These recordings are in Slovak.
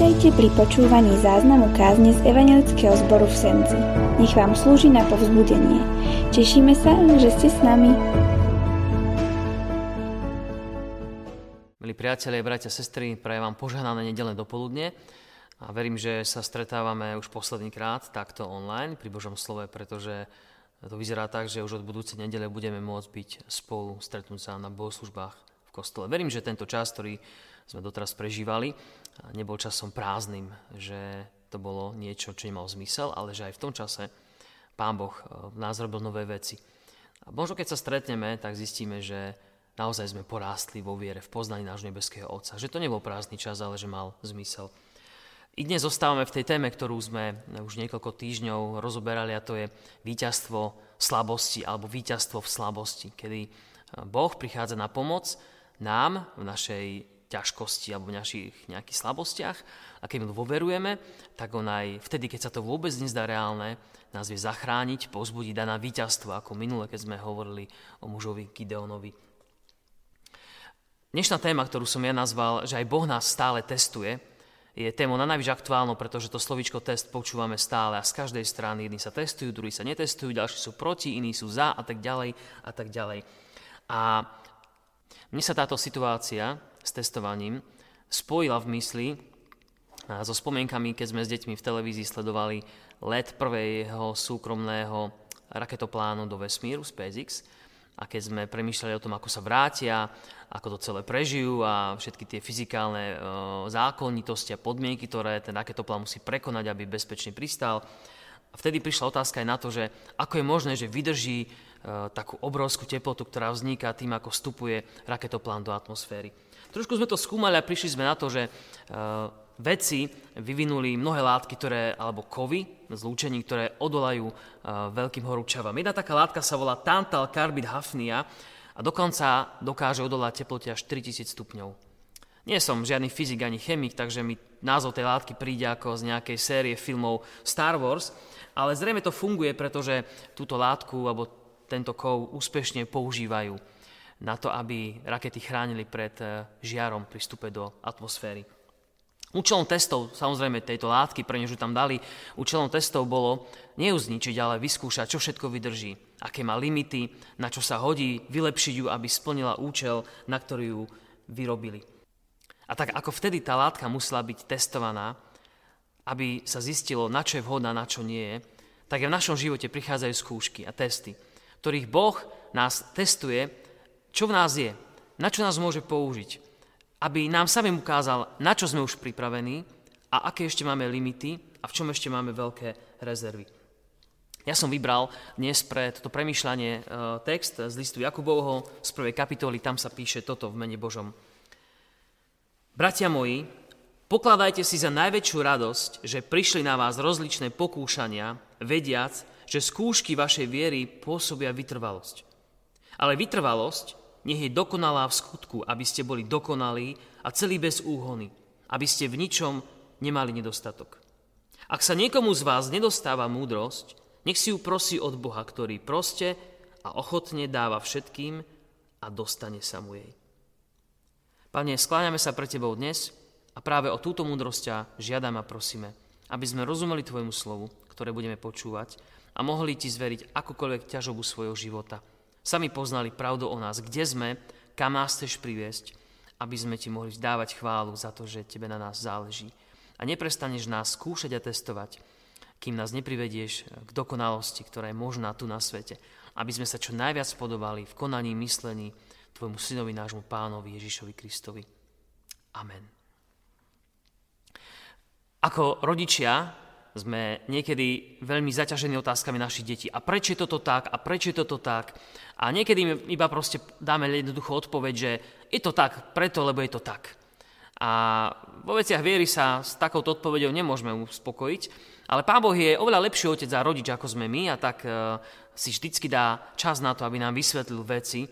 Vítajte pri počúvaní záznamu kázne z Evangelického zboru v Senci. Nech vám slúži na povzbudenie. Tešíme sa, že ste s nami. Milí priatelia, bratia, sestry, prajem vám požehnané nedelné dopoludne a verím, že sa stretávame už posledný krát takto online pri Božom slove, pretože to vyzerá tak, že už od budúcej nedele budeme môcť byť spolu, stretnúť sa na bohoslužbách v kostole. Verím, že tento čas, ktorý sme doteraz prežívali, nebol časom prázdnym, že to bolo niečo, čo nemalo zmysel, ale že aj v tom čase Pán Boh eh, v nás robil nové veci. A možno keď sa stretneme, tak zistíme, že naozaj sme porástli vo viere, v poznaní nášho nebeského Otca. Že to nebol prázdny čas, ale že mal zmysel. I dnes zostávame v tej téme, ktorú sme už niekoľko týždňov rozoberali a to je víťazstvo slabosti alebo víťazstvo v slabosti, kedy Boh prichádza na pomoc nám v našej ťažkosti alebo v našich nejakých slabostiach a keď mu dôverujeme, tak on aj vtedy, keď sa to vôbec nezdá reálne, nás vie zachrániť, pozbudiť, dá nám víťazstvo, ako minule, keď sme hovorili o mužovi Gideonovi. Dnešná téma, ktorú som ja nazval, že aj Boh nás stále testuje, je téma na najvyššie aktuálno, pretože to slovičko test počúvame stále a z každej strany jedni sa testujú, druhí sa netestujú, ďalší sú proti, iní sú za a tak ďalej a tak ďalej. A mne sa táto situácia s testovaním spojila v mysli so spomienkami, keď sme s deťmi v televízii sledovali let prvého súkromného raketoplánu do vesmíru SpaceX a keď sme premýšľali o tom, ako sa vrátia, ako to celé prežijú a všetky tie fyzikálne e, zákonitosti a podmienky, ktoré ten raketoplán musí prekonať, aby bezpečne pristal. A vtedy prišla otázka aj na to, že ako je možné, že vydrží takú obrovskú teplotu, ktorá vzniká tým, ako vstupuje raketoplán do atmosféry. Trošku sme to skúmali a prišli sme na to, že uh, vedci vyvinuli mnohé látky, ktoré, alebo kovy, zlúčení, ktoré odolajú uh, veľkým horúčavám. Jedna taká látka sa volá tantal carbid hafnia a dokonca dokáže odolať teplote až 4000 stupňov. Nie som žiadny fyzik ani chemik, takže mi názov tej látky príde ako z nejakej série filmov Star Wars, ale zrejme to funguje, pretože túto látku alebo tento kov úspešne používajú na to, aby rakety chránili pred eh, žiarom pri vstupe do atmosféry. Účelom testov, samozrejme tejto látky, pre nežu tam dali, účelom testov bolo neuzničiť, ale vyskúšať, čo všetko vydrží, aké má limity, na čo sa hodí, vylepšiť ju, aby splnila účel, na ktorý ju vyrobili. A tak ako vtedy tá látka musela byť testovaná, aby sa zistilo, na čo je vhodná, na čo nie je, tak aj v našom živote prichádzajú skúšky a testy, ktorých Boh nás testuje čo v nás je, na čo nás môže použiť, aby nám samým ukázal, na čo sme už pripravení a aké ešte máme limity a v čom ešte máme veľké rezervy. Ja som vybral dnes pre toto premýšľanie e, text z listu Jakubovho z prvej kapitoly, tam sa píše toto v mene Božom. Bratia moji, pokladajte si za najväčšiu radosť, že prišli na vás rozličné pokúšania, vediac, že skúšky vašej viery pôsobia vytrvalosť. Ale vytrvalosť nech je dokonalá v skutku, aby ste boli dokonalí a celý bez úhony, aby ste v ničom nemali nedostatok. Ak sa niekomu z vás nedostáva múdrosť, nech si ju prosí od Boha, ktorý proste a ochotne dáva všetkým a dostane sa mu jej. Pane, skláňame sa pre Tebou dnes a práve o túto múdrosť ťa žiadam a prosíme, aby sme rozumeli Tvojmu slovu, ktoré budeme počúvať a mohli Ti zveriť akúkoľvek ťažobu svojho života – Sami poznali pravdu o nás, kde sme, kam nás chceš priviesť, aby sme ti mohli dávať chválu za to, že tebe na nás záleží. A neprestaneš nás skúšať a testovať, kým nás neprivedieš k dokonalosti, ktorá je možná tu na svete, aby sme sa čo najviac podobali v konaní, myslení tvojmu synovi, nášmu pánovi Ježišovi Kristovi. Amen. Ako rodičia sme niekedy veľmi zaťažení otázkami našich detí. A prečo je toto tak? A prečo je toto tak? A niekedy iba proste dáme jednoducho odpoveď, že je to tak preto, lebo je to tak. A vo veciach viery sa s takouto odpoveďou nemôžeme uspokojiť, ale Pán Boh je oveľa lepší otec a rodič, ako sme my a tak uh, si vždycky dá čas na to, aby nám vysvetlil veci,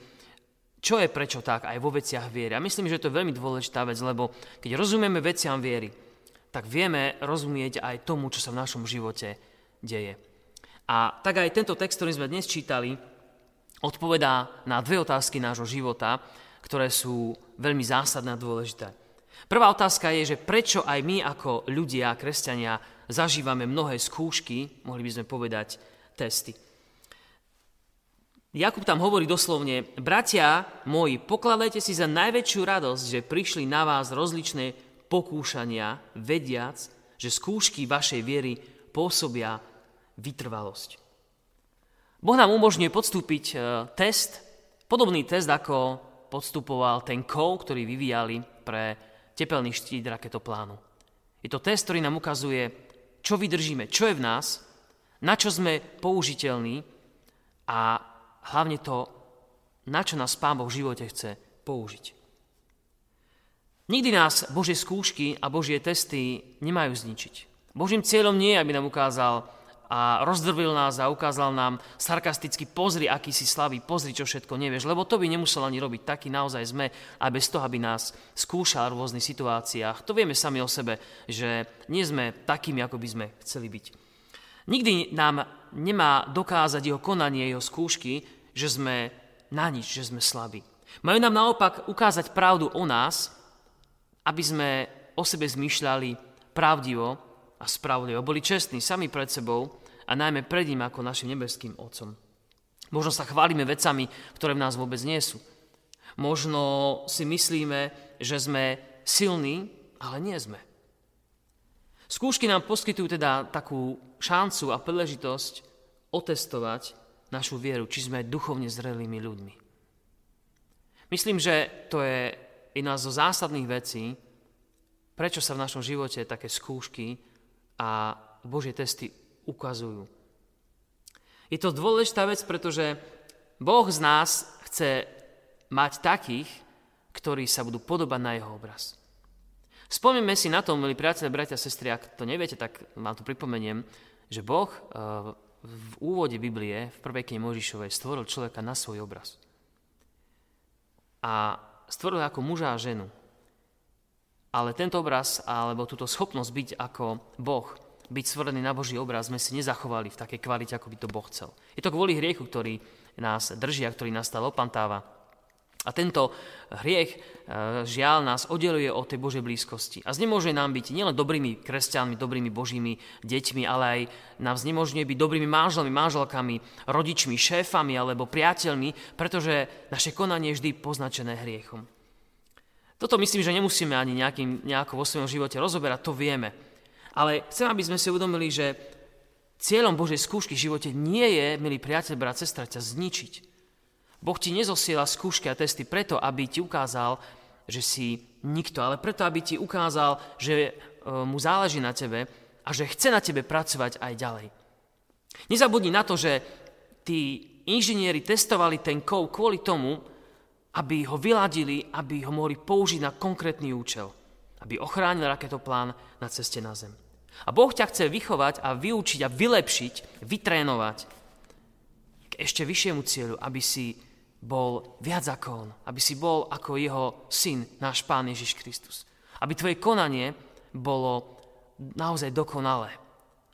čo je prečo tak aj vo veciach viery. A myslím, že to je veľmi dôležitá vec, lebo keď rozumieme veciam viery, tak vieme rozumieť aj tomu, čo sa v našom živote deje. A tak aj tento text, ktorý sme dnes čítali, odpovedá na dve otázky nášho života, ktoré sú veľmi zásadné a dôležité. Prvá otázka je, že prečo aj my ako ľudia, kresťania, zažívame mnohé skúšky, mohli by sme povedať testy. Jakub tam hovorí doslovne, bratia moji, pokladajte si za najväčšiu radosť, že prišli na vás rozličné pokúšania, vediac, že skúšky vašej viery pôsobia vytrvalosť. Boh nám umožňuje podstúpiť e, test, podobný test, ako podstupoval ten kov, ktorý vyvíjali pre tepelný štít raketoplánu. Je to test, ktorý nám ukazuje, čo vydržíme, čo je v nás, na čo sme použiteľní a hlavne to, na čo nás Pán Boh v živote chce použiť. Nikdy nás Božie skúšky a Božie testy nemajú zničiť. Božím cieľom nie je, aby nám ukázal a rozdrvil nás a ukázal nám sarkasticky, pozri, aký si slavý, pozri, čo všetko nevieš, lebo to by nemusel ani robiť. Taký naozaj sme a bez toho, aby nás skúšal v rôznych situáciách. To vieme sami o sebe, že nie sme takými, ako by sme chceli byť. Nikdy nám nemá dokázať jeho konanie, jeho skúšky, že sme na nič, že sme slabí. Majú nám naopak ukázať pravdu o nás, aby sme o sebe zmýšľali pravdivo a spravodlivo. Boli čestní sami pred sebou a najmä pred ním ako našim nebeským Otcom. Možno sa chválime vecami, ktoré v nás vôbec nie sú. Možno si myslíme, že sme silní, ale nie sme. Skúšky nám poskytujú teda takú šancu a príležitosť otestovať našu vieru, či sme duchovne zrelými ľuďmi. Myslím, že to je jedna zo zásadných vecí, prečo sa v našom živote také skúšky a Božie testy ukazujú. Je to dôležitá vec, pretože Boh z nás chce mať takých, ktorí sa budú podobať na jeho obraz. Spomnime si na to, milí priatelia, bratia a sestry, ak to neviete, tak vám to pripomeniem, že Boh eh, v úvode Biblie, v prvej knihe Možišovej, stvoril človeka na svoj obraz. A stvoril ako muža a ženu. Ale tento obraz, alebo túto schopnosť byť ako Boh, byť stvorený na Boží obraz, sme si nezachovali v takej kvalite, ako by to Boh chcel. Je to kvôli hriechu, ktorý nás drží a ktorý nás stále opantáva. A tento hriech, e, žiaľ, nás oddeluje od tej Božej blízkosti. A znemôže nám byť nielen dobrými kresťanmi, dobrými Božími deťmi, ale aj nám znemožňuje byť dobrými manželmi, manželkami, rodičmi, šéfami alebo priateľmi, pretože naše konanie je vždy poznačené hriechom. Toto myslím, že nemusíme ani nejakým, nejako vo svojom živote rozoberať, to vieme. Ale chcem, aby sme si uvedomili, že cieľom Božej skúšky v živote nie je, milý priateľ, brat, sestra, ťa zničiť. Boh ti nezosiela skúšky a testy preto, aby ti ukázal, že si nikto, ale preto, aby ti ukázal, že e, mu záleží na tebe a že chce na tebe pracovať aj ďalej. Nezabudni na to, že tí inžinieri testovali ten kov kvôli tomu, aby ho vyladili, aby ho mohli použiť na konkrétny účel, aby ochránil raketoplán na ceste na Zem. A Boh ťa chce vychovať a vyučiť a vylepšiť, vytrénovať k ešte vyššiemu cieľu, aby si bol viac ako On, aby si bol ako Jeho syn, náš Pán Ježiš Kristus. Aby tvoje konanie bolo naozaj dokonalé,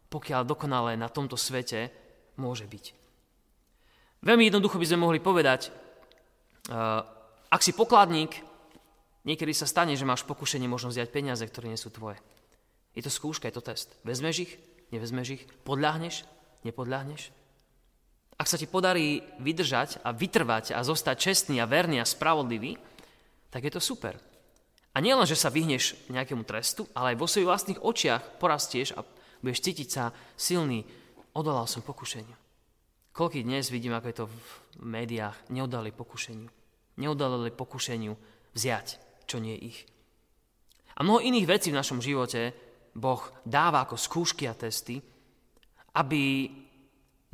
pokiaľ dokonalé na tomto svete môže byť. Veľmi jednoducho by sme mohli povedať, ak si pokladník, niekedy sa stane, že máš pokušenie možno vziať peniaze, ktoré nie sú tvoje. Je to skúška, je to test. Vezmeš ich, nevezmeš ich, podľahneš, nepodľahneš. Ak sa ti podarí vydržať a vytrvať a zostať čestný a verný a spravodlivý, tak je to super. A nielen, že sa vyhneš nejakému trestu, ale aj vo svojich vlastných očiach porastieš a budeš cítiť sa silný. Odolal som pokušeniu. Koľký dnes vidím, ako je to v médiách, neodali pokušeniu neudalili pokušeniu vziať, čo nie ich. A mnoho iných vecí v našom živote Boh dáva ako skúšky a testy, aby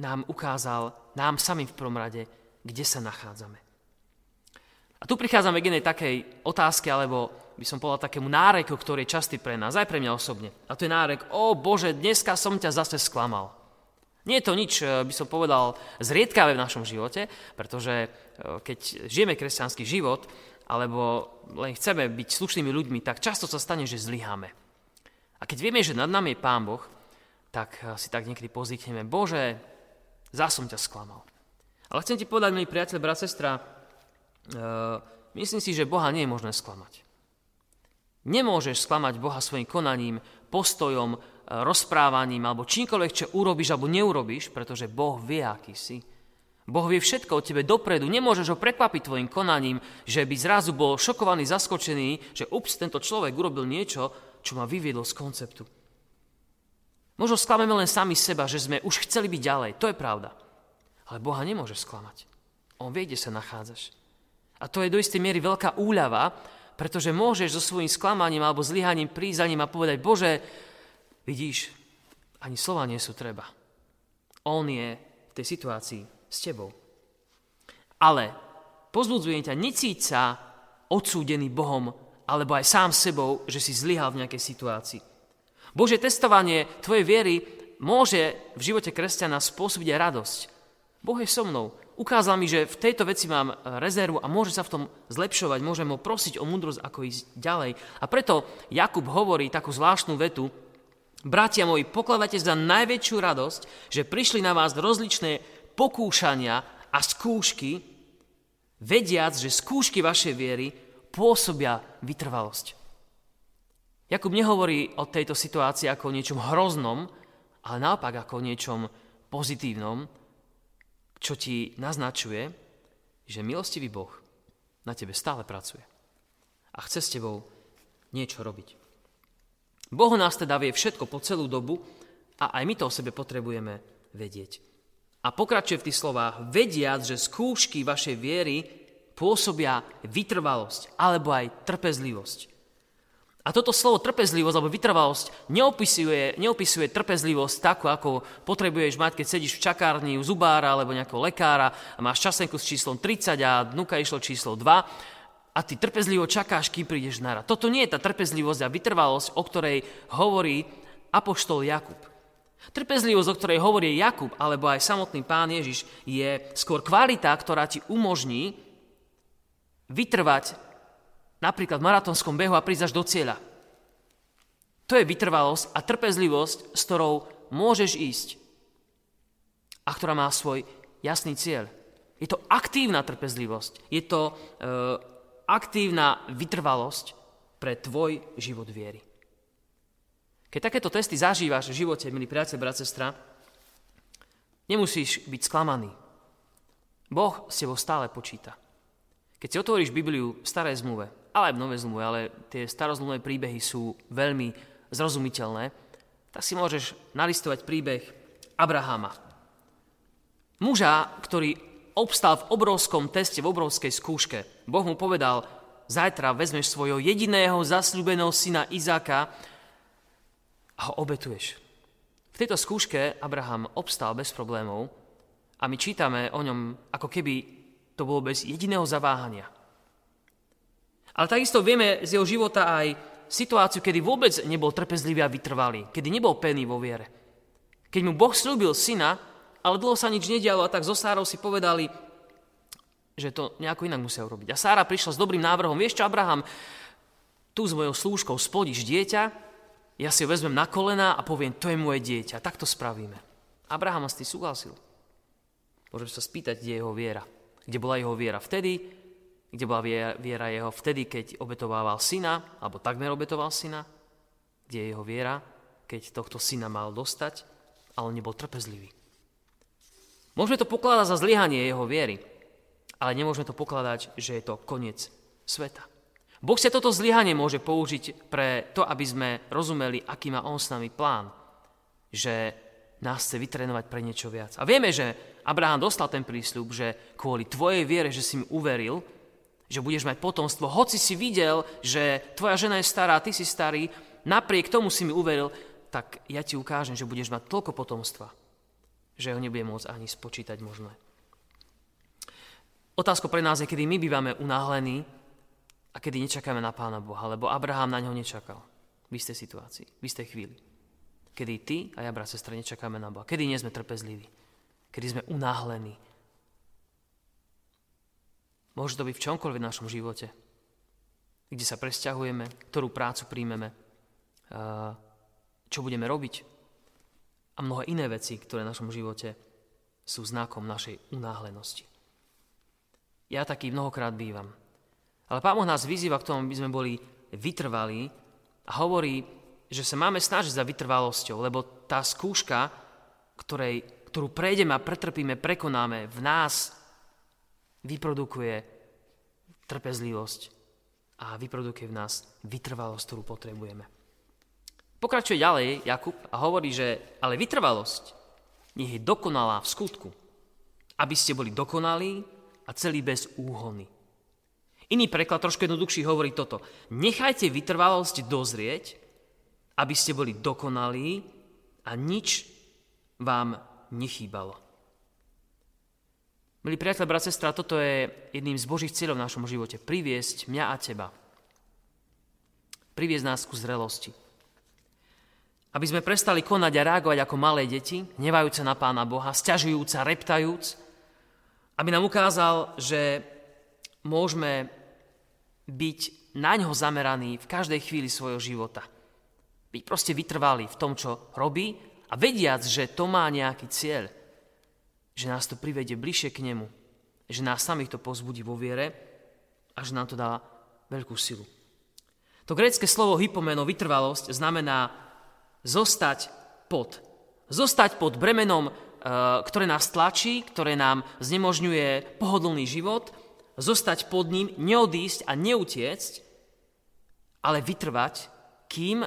nám ukázal, nám samým v prvom kde sa nachádzame. A tu prichádzame k jednej takej otázke, alebo by som povedal takému náreku, ktorý je častý pre nás, aj pre mňa osobne. A to je nárek, o Bože, dneska som ťa zase sklamal. Nie je to nič, eh, by som povedal, zriedkavé v našom živote, pretože eh, keď žijeme kresťanský život, alebo len chceme byť slušnými ľuďmi, tak často sa stane, že zlyháme. A keď vieme, že nad nami je Pán Boh, tak si tak niekedy pozýkneme, Bože, zás som ťa sklamal. Ale chcem ti povedať, milý priateľ, brat, sestra, uh, myslím si, že Boha nie je možné sklamať. Nemôžeš sklamať Boha svojim konaním, postojom, e, rozprávaním alebo čímkoľvek, čo urobíš alebo neurobíš, pretože Boh vie, aký si. Boh vie všetko o tebe dopredu. Nemôžeš ho prekvapiť tvojim konaním, že by zrazu bol šokovaný, zaskočený, že ups, tento človek urobil niečo, čo ma vyviedol z konceptu. Možno sklameme len sami seba, že sme už chceli byť ďalej. To je pravda. Ale Boha nemôže sklamať. On vie, kde sa nachádzaš. A to je do istej miery veľká úľava, pretože môžeš so svojím sklamaním alebo zlyhaním prísť za ním a povedať, Bože, vidíš, ani slova nie sú treba. On je v tej situácii s tebou. Ale pozbudzujem ťa, necíť sa odsúdený Bohom alebo aj sám sebou, že si zlyhal v nejakej situácii. Bože testovanie tvojej viery môže v živote kresťana spôsobiť aj radosť. Boh je so mnou. Ukázal mi, že v tejto veci mám rezervu a môže sa v tom zlepšovať, môžem ho prosiť o múdrosť, ako ísť ďalej. A preto Jakub hovorí takú zvláštnu vetu, Bratia moji, pokladajte za najväčšiu radosť, že prišli na vás rozličné pokúšania a skúšky, vediac, že skúšky vašej viery pôsobia vytrvalosť. Jakub nehovorí o tejto situácii ako o niečom hroznom, ale naopak ako o niečom pozitívnom, čo ti naznačuje, že milostivý Boh na tebe stále pracuje a chce s tebou niečo robiť. Boh nás teda vie všetko po celú dobu a aj my to o sebe potrebujeme vedieť. A pokračuje v tých slovách, vediac, že skúšky vašej viery pôsobia vytrvalosť alebo aj trpezlivosť. A toto slovo trpezlivosť alebo vytrvalosť neopisuje, neopisuje trpezlivosť takú, ako potrebuješ mať, keď sedíš v čakárni u zubára alebo nejakého lekára a máš časenku s číslom 30 a dnuka išlo číslo 2 a ty trpezlivo čakáš, kým prídeš na rad. Toto nie je tá trpezlivosť a vytrvalosť, o ktorej hovorí apoštol Jakub. Trpezlivosť, o ktorej hovorí Jakub alebo aj samotný pán Ježiš, je skôr kvalita, ktorá ti umožní vytrvať napríklad v maratónskom behu a prísť až do cieľa. To je vytrvalosť a trpezlivosť, s ktorou môžeš ísť a ktorá má svoj jasný cieľ. Je to aktívna trpezlivosť, je to e, aktívna vytrvalosť pre tvoj život viery. Keď takéto testy zažívaš v živote, milí priateľ, brat, sestra, nemusíš byť sklamaný. Boh s tebou stále počíta. Keď si otvoríš Bibliu v starej zmluve, ale aj v novej zmluve, ale tie starozmluvné príbehy sú veľmi zrozumiteľné, tak si môžeš nalistovať príbeh Abrahama. Muža, ktorý obstal v obrovskom teste, v obrovskej skúške. Boh mu povedal, zajtra vezmeš svojho jediného zasľúbeného syna Izáka a ho obetuješ. V tejto skúške Abraham obstal bez problémov a my čítame o ňom, ako keby to bolo bez jediného zaváhania. Ale takisto vieme z jeho života aj situáciu, kedy vôbec nebol trpezlivý a vytrvalý, kedy nebol pevný vo viere. Keď mu Boh slúbil syna, ale dlho sa nič nedialo a tak zo Sárov si povedali, že to nejako inak musia urobiť. A Sára prišla s dobrým návrhom, vieš čo, Abraham, tu s mojou slúžkou splodíš dieťa, ja si ho vezmem na kolena a poviem, to je moje dieťa. Tak to spravíme. Abraham s tým súhlasil. Môžeme sa spýtať, kde je jeho viera. Kde bola jeho viera vtedy, kde bola viera jeho vtedy, keď obetovával syna, alebo takmer obetoval syna, kde je jeho viera, keď tohto syna mal dostať, ale nebol trpezlivý. Môžeme to pokladať za zlyhanie jeho viery, ale nemôžeme to pokladať, že je to koniec sveta. Boh sa toto zlyhanie môže použiť pre to, aby sme rozumeli, aký má On s nami plán. Že nás chce vytrénovať pre niečo viac. A vieme, že Abraham dostal ten prísľub, že kvôli tvojej viere, že si mi uveril, že budeš mať potomstvo, hoci si videl, že tvoja žena je stará, ty si starý, napriek tomu si mi uveril, tak ja ti ukážem, že budeš mať toľko potomstva, že ho nebude môcť ani spočítať možné. Otázka pre nás je, kedy my bývame unáhlení a kedy nečakáme na Pána Boha, lebo Abraham na ňo nečakal v istej situácii, v istej chvíli. Kedy ty a ja, brat, sestra, nečakáme na Boha. Kedy nie sme trpezliví. Kedy sme unáhlení. Môže to byť v čomkoľvek v našom živote. Kde sa presťahujeme, ktorú prácu príjmeme, čo budeme robiť. A mnohé iné veci, ktoré v našom živote sú znakom našej unáhlenosti. Ja taký mnohokrát bývam. Ale Pán Boh nás vyzýva k tomu, aby sme boli vytrvalí a hovorí, že sa máme snažiť za vytrvalosťou, lebo tá skúška, ktorej, ktorú prejdeme a pretrpíme, prekonáme, v nás vyprodukuje trpezlivosť a vyprodukuje v nás vytrvalosť, ktorú potrebujeme. Pokračuje ďalej Jakub a hovorí, že ale vytrvalosť nech je dokonalá v skutku, aby ste boli dokonalí a celý bez úhony. Iný preklad, trošku jednoduchší, hovorí toto. Nechajte vytrvalosť dozrieť, aby ste boli dokonalí a nič vám nechýbalo. Milí priateľ, brat, sestra, toto je jedným z Božích cieľov v našom živote. Priviesť mňa a teba. Priviesť nás ku zrelosti. Aby sme prestali konať a reagovať ako malé deti, nevajúce na Pána Boha, stiažujúca, reptajúc, aby nám ukázal, že môžeme byť na ňo zameraný v každej chvíli svojho života. Byť proste vytrvalý v tom, čo robí a vediac, že to má nejaký cieľ, že nás to privedie bližšie k nemu, že nás samých to pozbudí vo viere a že nám to dá veľkú silu. To grécke slovo hypomeno, vytrvalosť, znamená zostať pod. Zostať pod bremenom, e, ktoré nás tlačí, ktoré nám znemožňuje pohodlný život – zostať pod ním, neodísť a neutiecť, ale vytrvať, kým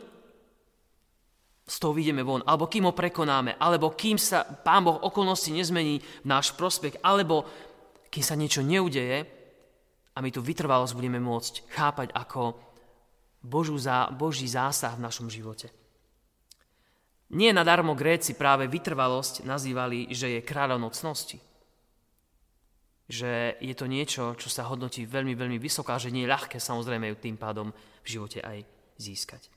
z toho vidíme von, alebo kým ho prekonáme, alebo kým sa Pán Boh okolnosti nezmení v náš prospech, alebo kým sa niečo neudeje a my tu vytrvalosť budeme môcť chápať ako Božú zá, Boží zásah v našom živote. Nie nadarmo Gréci práve vytrvalosť nazývali, že je kráľov nocnosti že je to niečo, čo sa hodnotí veľmi, veľmi vysoko a že nie je ľahké samozrejme ju tým pádom v živote aj získať.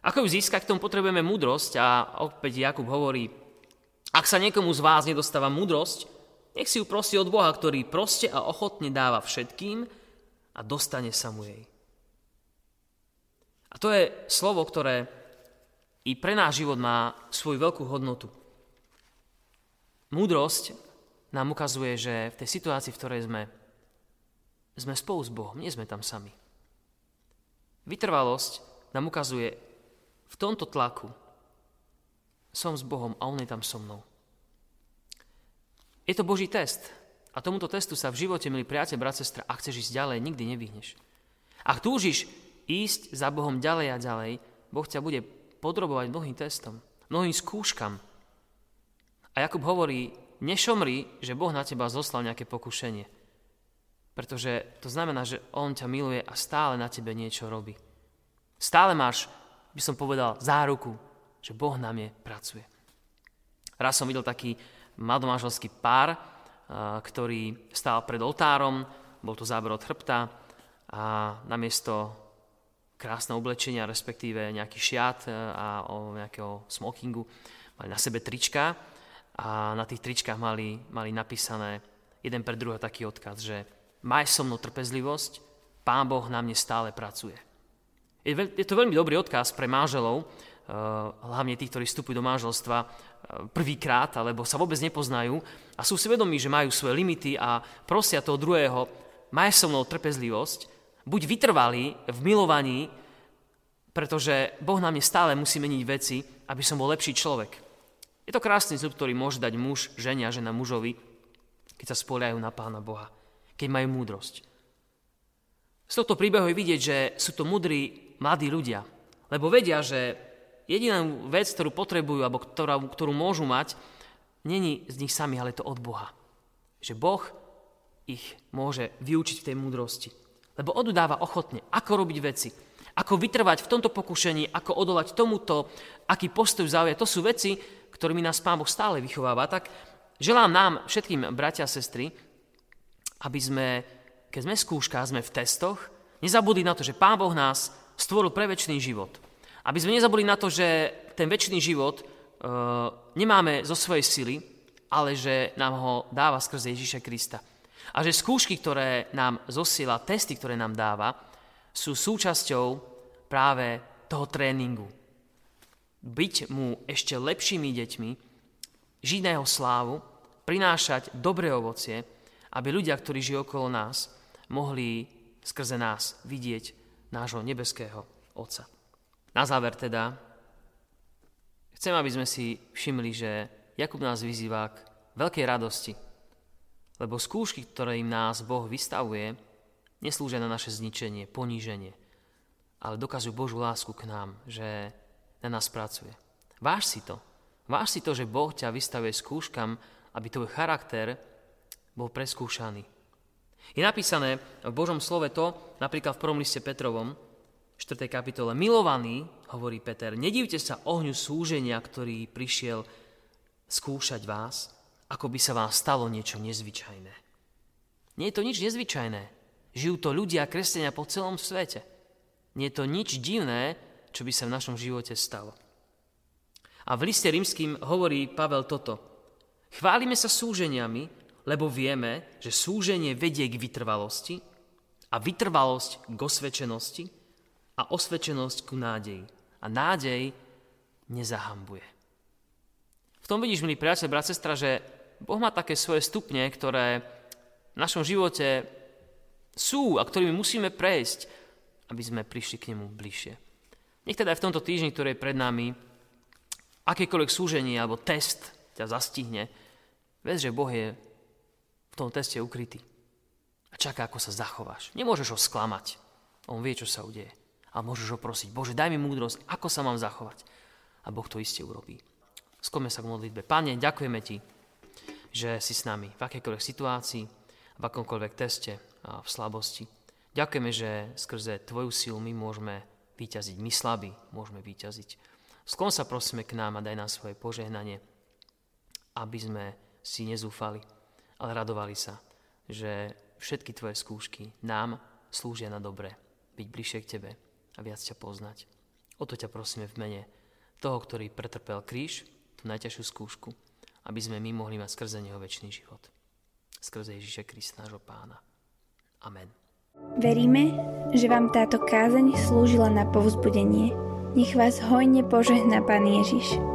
Ako ju získať, k tomu potrebujeme múdrosť a opäť Jakub hovorí, ak sa niekomu z vás nedostáva múdrosť, nech si ju prosí od Boha, ktorý proste a ochotne dáva všetkým a dostane sa mu jej. A to je slovo, ktoré i pre náš život má svoju veľkú hodnotu. Múdrosť nám ukazuje, že v tej situácii, v ktorej sme, sme spolu s Bohom, nie sme tam sami. Vytrvalosť nám ukazuje, tomto tlaku som s Bohom a On je tam so mnou. Je to Boží test. A tomuto testu sa v živote, milí priateľ, brat, sestra, ak chceš ísť ďalej, nikdy nevyhneš. Ak túžiš ísť za Bohom ďalej a ďalej, Boh ťa bude podrobovať mnohým testom, mnohým skúškam. A Jakub hovorí, nešomri, že Boh na teba zoslal nejaké pokušenie. Pretože to znamená, že On ťa miluje a stále na tebe niečo robí. Stále máš, by som povedal, záruku, že Boh na mne pracuje. Raz som videl taký mladomáželský pár, ktorý stál pred oltárom, bol to záber od chrbta a namiesto krásneho oblečenia, respektíve nejaký šiat a o nejakého smokingu, mali na sebe trička a na tých tričkách mali, mali napísané jeden pre druhého taký odkaz, že maj so mnou trpezlivosť, Pán Boh na mne stále pracuje. Je, je to veľmi dobrý odkaz pre manželov, eh, hlavne tých, ktorí vstupujú do manželstva eh, prvýkrát, alebo sa vôbec nepoznajú a sú si vedomí, že majú svoje limity a prosia toho druhého, maj so mnou trpezlivosť, buď vytrvalý v milovaní, pretože Boh na mne stále musí meniť veci, aby som bol lepší človek. Je to krásny zub, ktorý môže dať muž, ženia, žena mužovi, keď sa spoliajú na Pána Boha, keď majú múdrosť. Z tohto príbehu je vidieť, že sú to mudrí mladí ľudia, lebo vedia, že jediná vec, ktorú potrebujú, alebo ktorá, ktorú môžu mať, není z nich sami, ale to od Boha. Že Boh ich môže vyučiť v tej múdrosti. Lebo odudáva ochotne, ako robiť veci, ako vytrvať v tomto pokušení, ako odolať tomuto, aký postoj zaujať. To sú veci, ktorými nás Pán Boh stále vychováva, tak želám nám, všetkým bratia a sestry, aby sme, keď sme v sme v testoch, nezabudli na to, že Pán Boh nás stvoril pre väčší život. Aby sme nezabudli na to, že ten väčší život e, nemáme zo svojej sily, ale že nám ho dáva skrze Ježíša Krista. A že skúšky, ktoré nám zosiela, testy, ktoré nám dáva, sú súčasťou práve toho tréningu, byť mu ešte lepšími deťmi, žiť na jeho slávu, prinášať dobré ovocie, aby ľudia, ktorí žijú okolo nás, mohli skrze nás vidieť nášho nebeského Otca. Na záver teda chcem, aby sme si všimli, že Jakub nás vyzýva k veľkej radosti, lebo skúšky, ktoré im nás Boh vystavuje, neslúžia na naše zničenie, poníženie, ale dokazujú Božú lásku k nám, že na nás pracuje. Váž si to. Váž si to, že Boh ťa vystavuje skúškam, aby tvoj charakter bol preskúšaný. Je napísané v Božom slove to, napríklad v prvom liste Petrovom, 4. kapitole. Milovaný, hovorí Peter, nedívte sa ohňu súženia, ktorý prišiel skúšať vás, ako by sa vám stalo niečo nezvyčajné. Nie je to nič nezvyčajné. Žijú to ľudia, kresťania po celom svete. Nie je to nič divné, čo by sa v našom živote stalo. A v liste rímským hovorí Pavel toto. Chválime sa súženiami, lebo vieme, že súženie vedie k vytrvalosti a vytrvalosť k osvedčenosti a osvedčenosť ku nádeji. A nádej nezahambuje. V tom vidíš, milý priateľ, brat, sestra, že Boh má také svoje stupne, ktoré v našom živote sú a ktorými musíme prejsť, aby sme prišli k nemu bližšie. Nech teda aj v tomto týždni, ktorý je pred nami, akékoľvek súženie alebo test ťa zastihne, Vieš, že Boh je tom teste ukrytý a čaká, ako sa zachováš. Nemôžeš ho sklamať. On vie, čo sa udeje. A môžeš ho prosiť, Bože, daj mi múdrosť, ako sa mám zachovať. A Boh to iste urobí. Skome sa k modlitbe. Pane, ďakujeme Ti, že si s nami v akékoľvek situácii, v akomkoľvek teste a v slabosti. Ďakujeme, že skrze Tvoju silu my môžeme vyťaziť. My slabí môžeme vyťaziť. Sklon sa prosíme k nám a daj nám svoje požehnanie, aby sme si nezúfali, ale radovali sa, že všetky tvoje skúšky nám slúžia na dobre, byť bližšie k tebe a viac ťa poznať. O to ťa prosíme v mene toho, ktorý pretrpel kríž, tú najťažšiu skúšku, aby sme my mohli mať skrze neho väčší život. Skrze Ježíša Krista, nášho pána. Amen. Veríme, že vám táto kázeň slúžila na povzbudenie. Nech vás hojne požehná Pán Ježiš.